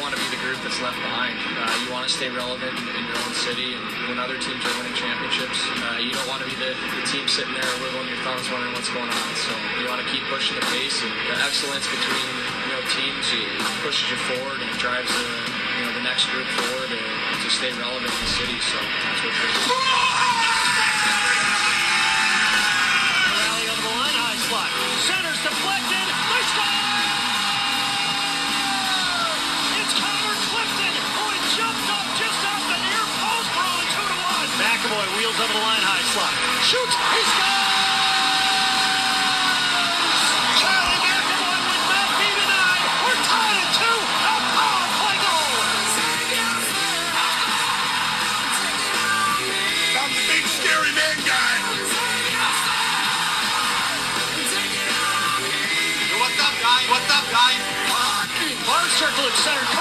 want to be the group that's left behind. Uh, you want to stay relevant in, in, your own city, and when other teams are winning championships, uh, you don't want to be the, the, team sitting there wiggling your thumbs, wondering what's going on. So you want to keep pushing the pace, and the excellence between you know teams pushes you forward and drives the you know the next group forward to, to stay relevant in the city. So that's what the line, high. Shoots! He scores! Charlie McAvoy with Matt B denied. We're tied at two. A power play goal. I'm the big scary man guy. What's up, guy? What's up, guy? Bar circle at center.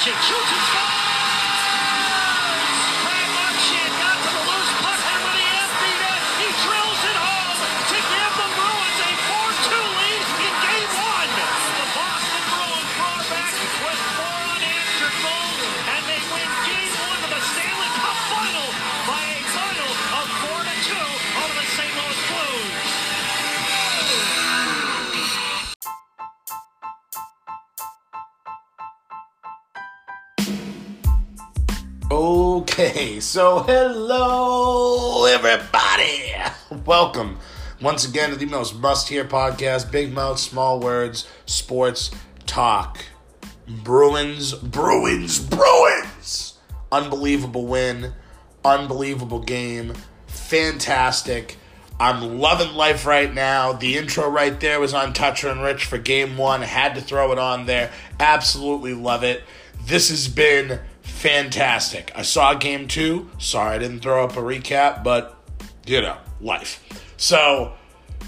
Marchand shoots and scores. Okay, so hello everybody. Welcome once again to the most must hear podcast, Big Mouth, Small Words, Sports Talk. Bruins, Bruins, Bruins. Unbelievable win, unbelievable game, fantastic. I'm loving life right now. The intro right there was on Toucher and Rich for game one. Had to throw it on there. Absolutely love it. This has been fantastic. I saw game two. Sorry I didn't throw up a recap, but you know, life. So,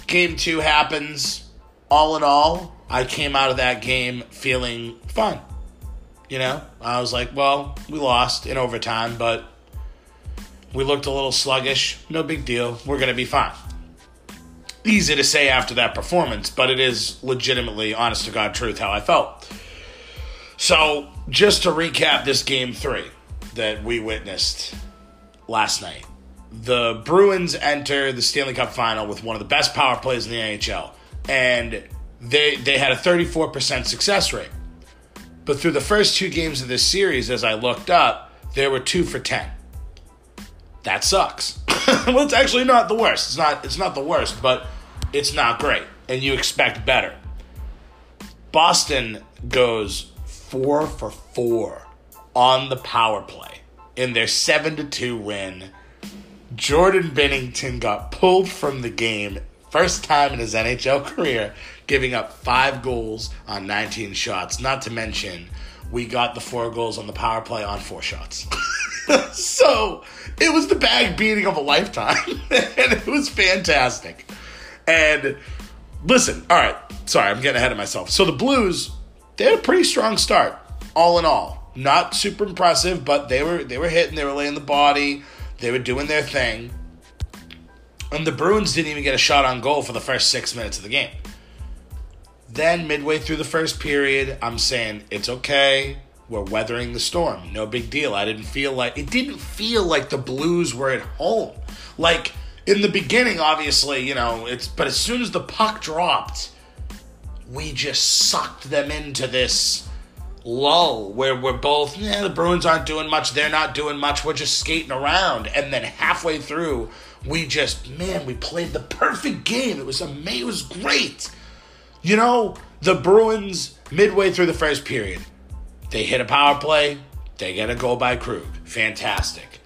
game two happens. All in all, I came out of that game feeling fun. You know, I was like, well, we lost in overtime, but we looked a little sluggish. No big deal. We're going to be fine. Easy to say after that performance, but it is legitimately, honest to God truth, how I felt. So, just to recap this game three that we witnessed last night. The Bruins enter the Stanley Cup final with one of the best power plays in the NHL. And they they had a 34% success rate. But through the first two games of this series, as I looked up, they were two for 10. That sucks. well, it's actually not the worst. It's not it's not the worst, but it's not great. And you expect better. Boston goes four for four on the power play in their 7 to 2 win. Jordan Binnington got pulled from the game first time in his NHL career, giving up 5 goals on 19 shots. Not to mention, we got the 4 goals on the power play on 4 shots. so, it was the bag beating of a lifetime and it was fantastic. And listen, all right, sorry, I'm getting ahead of myself. So the Blues they had a pretty strong start, all in all. Not super impressive, but they were they were hitting, they were laying the body, they were doing their thing. And the Bruins didn't even get a shot on goal for the first six minutes of the game. Then midway through the first period, I'm saying it's okay. We're weathering the storm. No big deal. I didn't feel like it didn't feel like the Blues were at home. Like in the beginning, obviously, you know, it's but as soon as the puck dropped, we just sucked them into this lull where we're both, yeah, the Bruins aren't doing much, they're not doing much, we're just skating around. And then halfway through, we just, man, we played the perfect game. It was amazing, it was great. You know, the Bruins, midway through the first period, they hit a power play, they get a goal by Krug. Fantastic.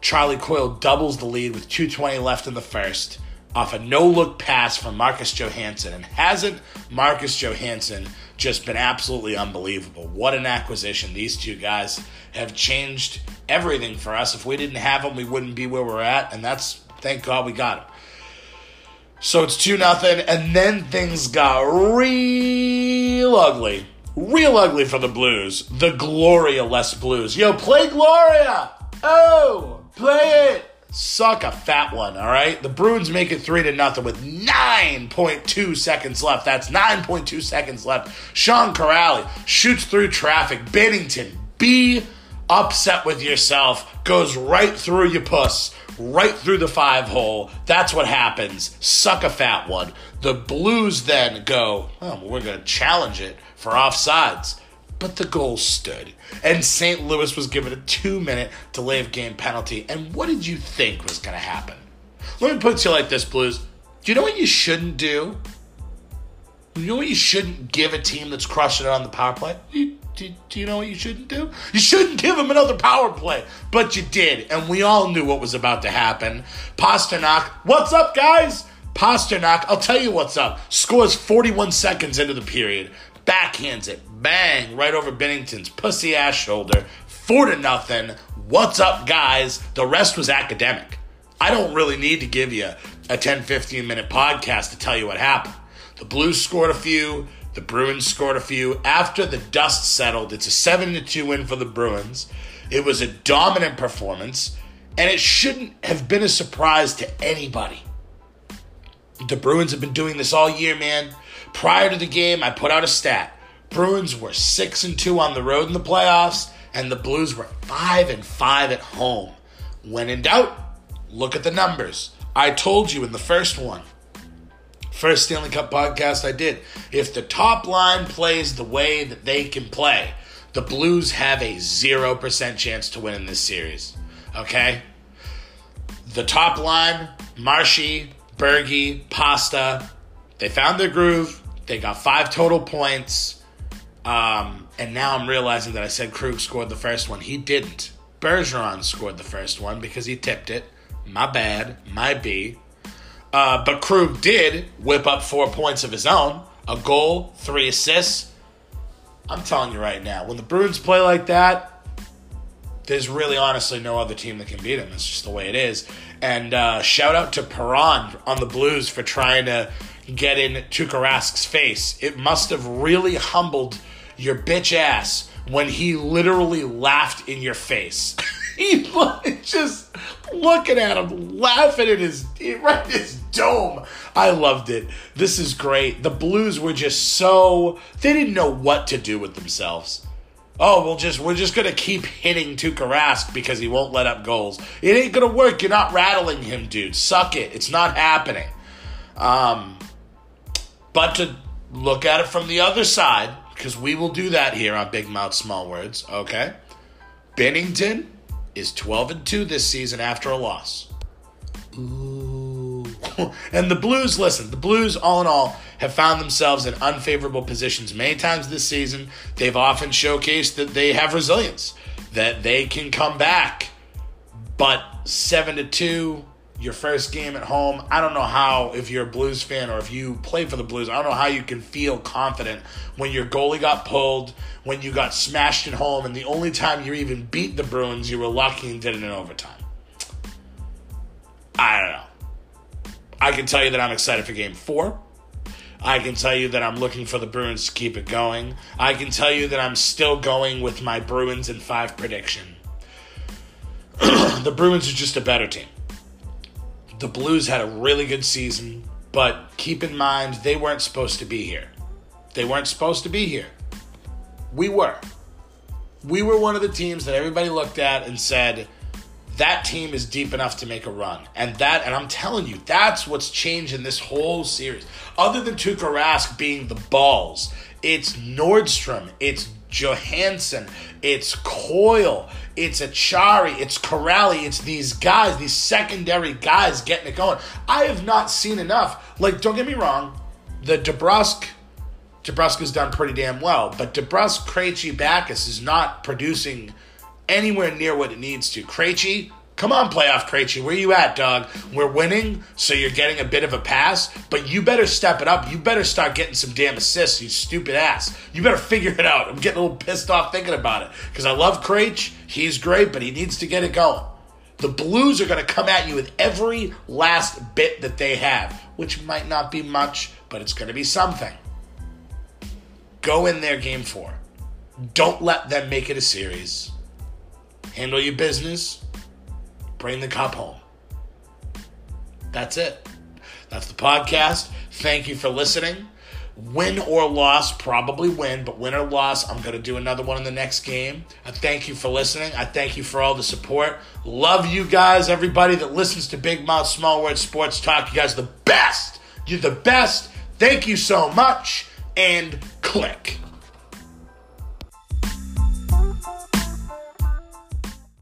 Charlie Coyle doubles the lead with 2.20 left in the first off a no look pass from Marcus Johansson. And hasn't Marcus Johansson just been absolutely unbelievable? What an acquisition. These two guys have changed everything for us. If we didn't have them, we wouldn't be where we're at. And that's Thank God we got them. So it's 2 nothing, and then things got real ugly. Real ugly for the Blues. The Gloria less Blues. Yo, play Gloria! Oh, play it! Suck a fat one, all right? The Bruins make it 3 to nothing with 9.2 seconds left. That's 9.2 seconds left. Sean Kuraly shoots through traffic. Binnington, be upset with yourself, goes right through your puss, right through the five hole. That's what happens. Suck a fat one. The Blues then go, oh, we're going to challenge it for offsides. But the goal stood. And St. Louis was given a two minute delay of game penalty. And what did you think was going to happen? Let me put it to you like this, Blues. Do you know what you shouldn't do? You know what you shouldn't give a team that's crushing it on the power play? You, do, do you know what you shouldn't do? You shouldn't give them another power play, but you did, and we all knew what was about to happen. Pastrnak, what's up, guys? Pastrnak, I'll tell you what's up. Scores 41 seconds into the period, backhands it, bang, right over Binnington's pussy ass shoulder, four to nothing. What's up, guys? The rest was academic. I don't really need to give you a 10 15 minute podcast to tell you what happened. The Blues scored a few. The Bruins scored a few. After the dust settled, it's a 7 to 2 win for the Bruins. It was a dominant performance, and it shouldn't have been a surprise to anybody. The Bruins have been doing this all year, man. Prior to the game, I put out a stat. Bruins were 6 and 2 on the road in the playoffs, and the Blues were 5 and 5 at home. When in doubt, look at the numbers. I told you in the first one first Stanley Cup podcast I did. If the top line plays the way that they can play, the Blues have a 0% chance to win in this series. Okay? The top line, Marshy, Bergie, Pasta, they found their groove. They got five total points. Um, and now I'm realizing that I said Krug scored the first one. He didn't. Bergeron scored the first one because he tipped it. My bad. My B. Uh, but Krug did whip up four points of his own a goal, three assists. I'm telling you right now, when the Bruins play like that, there's really honestly no other team that can beat them. It's just the way it is. And uh, shout out to Perron on the Blues for trying to get in Tuukka Rask's face. It must have really humbled your bitch ass when he literally laughed in your face. he just looking at him, laughing at his right his dome. I loved it. This is great. The Blues were just so they didn't know what to do with themselves. Oh, we'll just we're just gonna keep hitting Tuukka Rask because he won't let up goals. It ain't gonna work. You're not rattling him, dude. Suck it. It's not happening. Um, but to look at it from the other side, because we will do that here on Big Mouth Small Words. Okay, Binnington is 12 and 2 this season after a loss. Ooh. and the Blues, listen, the Blues, all in all, have found themselves in unfavorable positions many times this season. They've often showcased that they have resilience, that they can come back. But 7 to 2, your first game at home, I don't know how, if you're a Blues fan or if you play for the Blues, I don't know how you can feel confident when your goalie got pulled, when you got smashed at home, and the only time you even beat the Bruins, you were lucky and did it in overtime. I don't know. I can tell you that I'm excited for game four. I can tell you that I'm looking for the Bruins to keep it going. I can tell you that I'm still going with my Bruins in five prediction. the Bruins are just a better team. The Blues had a really good season, but keep in mind they weren't supposed to be here. They weren't supposed to be here. We were. We were one of the teams that everybody looked at and said, that team is deep enough to make a run. And that, and I'm telling you, that's what's changing this whole series. Other than Tuukka Rask being the balls, it's Nordstrom, it's Johansson, it's Coyle, it's Acciari, it's Kuraly, it's these guys, these secondary guys getting it going. I have not seen enough. Like, don't get me wrong, the DeBrusk has done pretty damn well, but DeBrusk, Krejci, Backes is not producing anywhere near what it needs to. Krejci, come on, playoff Krejci, where you at, dog? We're winning, so you're getting a bit of a pass, but you better step it up. You better start getting some damn assists, you stupid ass. You better figure it out. I'm getting a little pissed off thinking about it because I love Krejci. He's great, but he needs to get it going. The Blues are going to come at you with every last bit that they have, which might not be much, but it's going to be something. Go in there, game four. Don't let them make it a series. Handle your business. Bring the cup home. That's it. That's the podcast. Thank you for listening. Win or loss, probably win, but win or loss, I'm going to do another one in the next game. I thank you for listening. I thank you for all the support. Love you guys, everybody that listens to Big Mouth Small Word Sports Talk. You guys the best. You're the best. Thank you so much. And click.